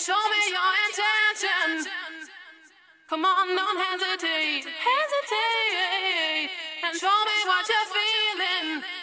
show me your intention. Come on, don't hesitate, hesitate, and show me what you're feeling.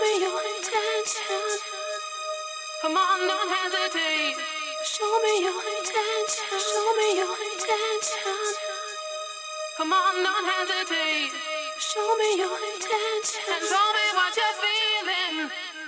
me your intention. Come on, don't hesitate. Show me your intention. Show me your intention. Come on, don't hesitate. Show me your intention. And tell me what you're feeling.